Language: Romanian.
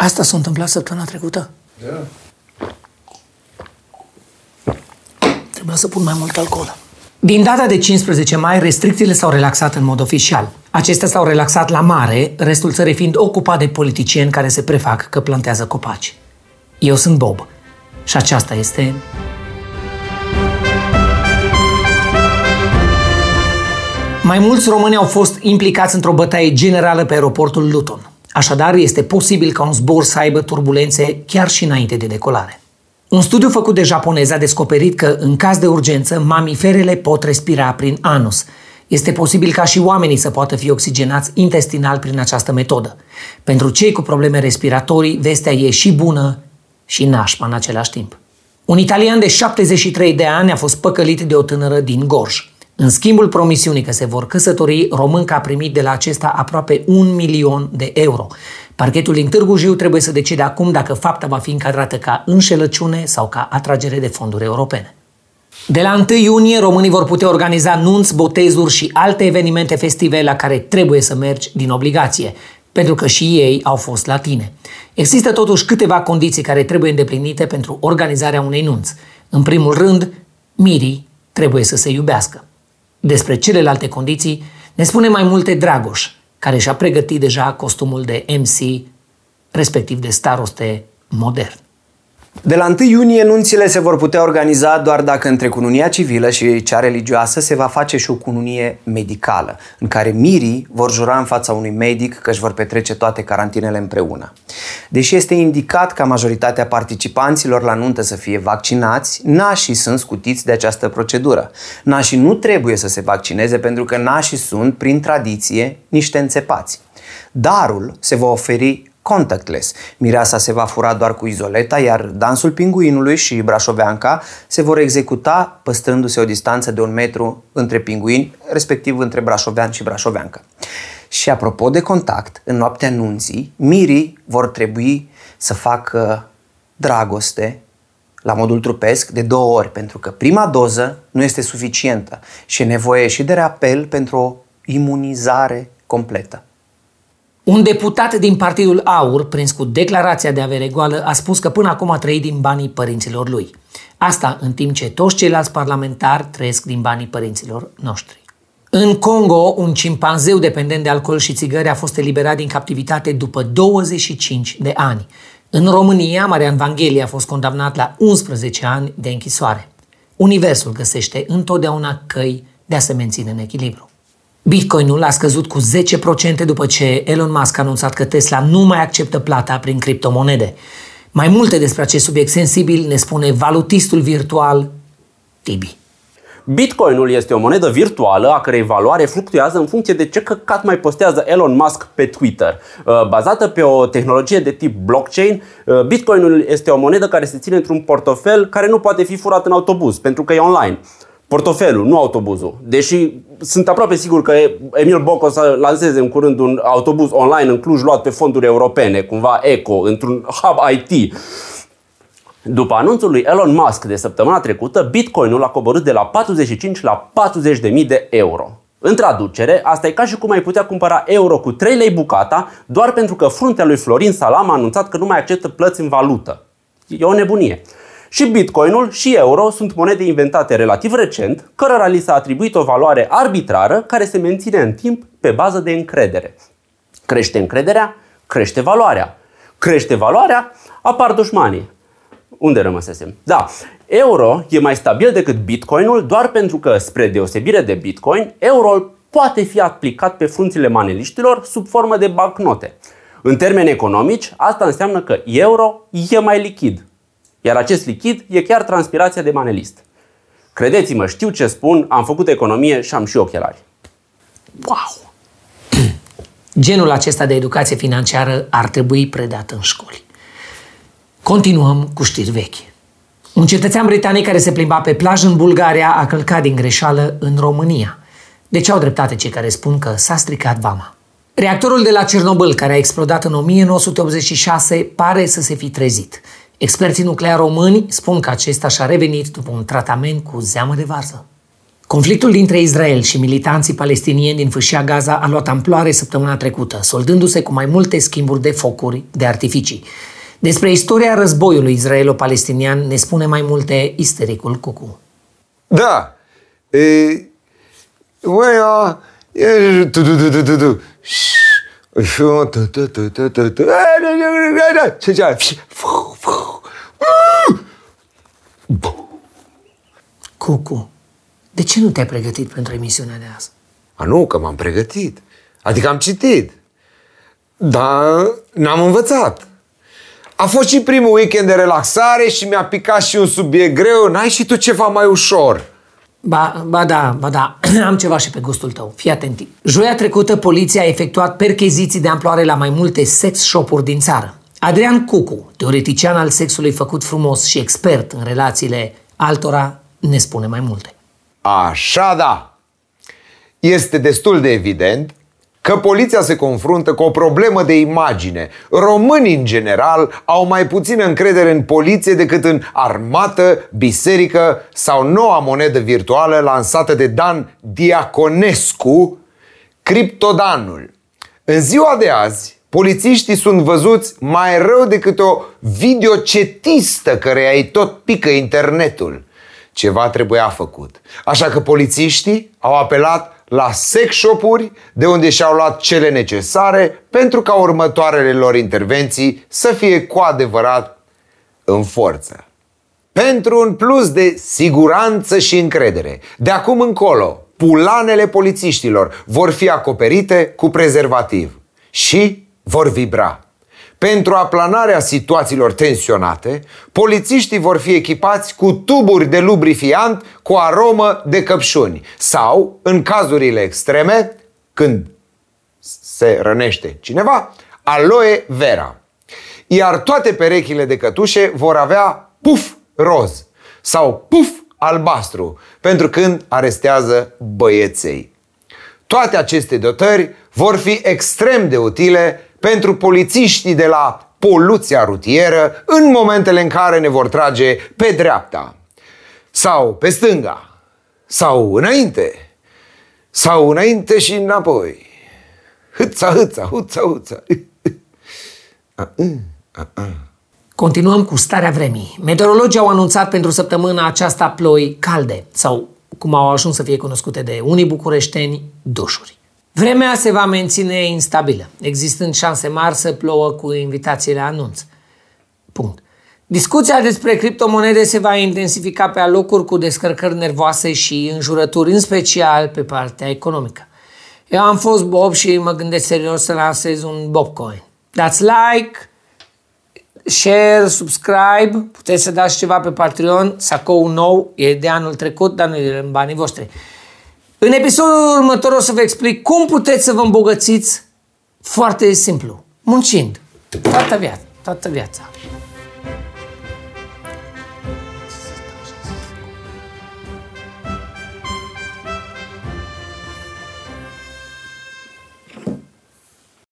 Asta s-a întâmplat săptămâna trecută. Da. Trebuia să pun mai mult alcool. Din data de 15 mai, restricțiile s-au relaxat în mod oficial. Acestea s-au relaxat la mare, restul țării fiind ocupat de politicieni care se prefac că plantează copaci. Eu sunt Bob și aceasta este Mai mulți români au fost implicați într-o bătaie generală pe aeroportul Luton. Așadar, este posibil ca un zbor să aibă turbulențe chiar și înainte de decolare. Un studiu făcut de japonezi a descoperit că, în caz de urgență, mamiferele pot respira prin anus. Este posibil ca și oamenii să poată fi oxigenați intestinal prin această metodă. Pentru cei cu probleme respiratorii, vestea e și bună și nașpa în același timp. Un italian de 73 de ani a fost păcălit de o tânără din Gorj. În schimbul promisiunii că se vor căsători, românca a primit de la acesta aproape un milion de euro. Parchetul din Târgu Jiu trebuie să decide acum dacă fapta va fi încadrată ca înșelăciune sau ca atragere de fonduri europene. De la 1 iunie, românii vor putea organiza nunți, botezuri și alte evenimente festive la care trebuie să mergi din obligație, pentru că și ei au fost la tine. Există totuși câteva condiții care trebuie îndeplinite pentru organizarea unei nunți. În primul rând, mirii trebuie să se iubească. Despre celelalte condiții ne spune mai multe Dragoș, care și-a pregătit deja costumul de MC, respectiv de staroste modern. De la 1 iunie, nunțile se vor putea organiza doar dacă între cununia civilă și cea religioasă se va face și o cununie medicală, în care mirii vor jura în fața unui medic că își vor petrece toate carantinele împreună. Deși este indicat ca majoritatea participanților la nuntă să fie vaccinați, nașii sunt scutiți de această procedură. Nașii nu trebuie să se vaccineze pentru că nașii sunt, prin tradiție, niște înțepați. Darul se va oferi contactless. Mireasa se va fura doar cu izoleta, iar dansul pinguinului și brașoveanca se vor executa păstrându-se o distanță de un metru între pinguini, respectiv între brașovean și brașoveancă. Și apropo de contact, în noaptea nunții, mirii vor trebui să facă dragoste la modul trupesc de două ori, pentru că prima doză nu este suficientă și e nevoie și de reapel pentru o imunizare completă. Un deputat din Partidul Aur, prins cu declarația de avere goală, a spus că până acum a trăit din banii părinților lui. Asta în timp ce toți ceilalți parlamentari trăiesc din banii părinților noștri. În Congo, un cimpanzeu dependent de alcool și țigări a fost eliberat din captivitate după 25 de ani. În România, Marian Vanghelie a fost condamnat la 11 ani de închisoare. Universul găsește întotdeauna căi de a se menține în echilibru. Bitcoinul a scăzut cu 10% după ce Elon Musk a anunțat că Tesla nu mai acceptă plata prin criptomonede. Mai multe despre acest subiect sensibil ne spune valutistul virtual Tibi. Bitcoinul este o monedă virtuală a cărei valoare fluctuează în funcție de ce căcat mai postează Elon Musk pe Twitter. Uh, bazată pe o tehnologie de tip blockchain, uh, Bitcoinul este o monedă care se ține într-un portofel care nu poate fi furat în autobuz pentru că e online portofelul, nu autobuzul. Deși sunt aproape sigur că Emil Boc o să lanseze în curând un autobuz online în Cluj luat pe fonduri europene, cumva eco, într-un hub IT. După anunțul lui Elon Musk de săptămâna trecută, Bitcoinul a coborât de la 45 la 40.000 de euro. În traducere, asta e ca și cum ai putea cumpăra euro cu 3 lei bucata doar pentru că fruntea lui Florin Salam a anunțat că nu mai acceptă plăți în valută. E o nebunie. Și Bitcoinul și euro sunt monede inventate relativ recent, cărora li s-a atribuit o valoare arbitrară care se menține în timp pe bază de încredere. Crește încrederea, crește valoarea. Crește valoarea, apar dușmanii. Unde rămăsesem? Da, euro e mai stabil decât bitcoinul doar pentru că, spre deosebire de bitcoin, euro poate fi aplicat pe frunțile maneliștilor sub formă de bancnote. În termeni economici, asta înseamnă că euro e mai lichid, iar acest lichid e chiar transpirația de manelist. Credeți-mă, știu ce spun, am făcut economie și am și ochelari. Wow! Genul acesta de educație financiară ar trebui predat în școli. Continuăm cu știri vechi. Un cetățean britanic care se plimba pe plajă în Bulgaria a călcat din greșeală în România. Deci au dreptate cei care spun că s-a stricat vama. Reactorul de la Cernobâl, care a explodat în 1986, pare să se fi trezit. Experții nucleari români spun că acesta și-a revenit după un tratament cu zeamă de varză. Conflictul dintre Israel și militanții palestinieni din fâșia Gaza a luat amploare săptămâna trecută, soldându-se cu mai multe schimburi de focuri de artificii. Despre istoria războiului israelo-palestinian ne spune mai multe istericul Cucu. Da. E, Băi, a, e, tu, tu, tu, tu, tu, tu. Tu, tu, tu, tu, tu, tu. Ce ce Cucu, de ce nu te-ai pregătit pentru emisiunea de azi? A, nu, că m-am pregătit. Adică am citit. Dar n-am învățat. A fost și primul weekend de relaxare și mi-a picat și un subiect greu. N-ai și tu ceva mai ușor? Ba, ba da, ba da, am ceva și pe gustul tău. Fii atent. Joia trecută, poliția a efectuat percheziții de amploare la mai multe sex shop-uri din țară. Adrian Cucu, teoretician al sexului făcut frumos și expert în relațiile altora, ne spune mai multe. Așa da. Este destul de evident că poliția se confruntă cu o problemă de imagine. Românii, în general, au mai puțină încredere în poliție decât în armată, biserică sau noua monedă virtuală lansată de Dan Diaconescu, Criptodanul. În ziua de azi, polițiștii sunt văzuți mai rău decât o videocetistă care îi tot pică internetul. Ceva trebuia făcut. Așa că polițiștii au apelat la sex shop-uri de unde și-au luat cele necesare pentru ca următoarele lor intervenții să fie cu adevărat în forță. Pentru un plus de siguranță și încredere, de acum încolo, pulanele polițiștilor vor fi acoperite cu prezervativ și vor vibra. Pentru aplanarea situațiilor tensionate, polițiștii vor fi echipați cu tuburi de lubrifiant cu aromă de căpșuni sau, în cazurile extreme, când se rănește cineva, aloe vera. Iar toate perechile de cătușe vor avea puf roz sau puf albastru pentru când arestează băieței. Toate aceste dotări vor fi extrem de utile pentru polițiștii de la poluția rutieră în momentele în care ne vor trage pe dreapta sau pe stânga sau înainte sau înainte și înapoi. Hâța, hâța, huța, huța. Continuăm cu starea vremii. Meteorologii au anunțat pentru săptămâna aceasta ploi calde sau, cum au ajuns să fie cunoscute de unii bucureșteni, dușuri. Vremea se va menține instabilă, existând șanse mari să plouă cu invitații la anunț. Punct. Discuția despre criptomonede se va intensifica pe alocuri cu descărcări nervoase și înjurături, în special pe partea economică. Eu am fost Bob și mă gândesc serios să lansez un Bobcoin. Dați like, share, subscribe, puteți să dați ceva pe Patreon, sacou nou, e de anul trecut, dar nu e în banii voștri. În episodul următor o să vă explic cum puteți să vă îmbogățiți foarte simplu, muncind, toată viața, toată viața.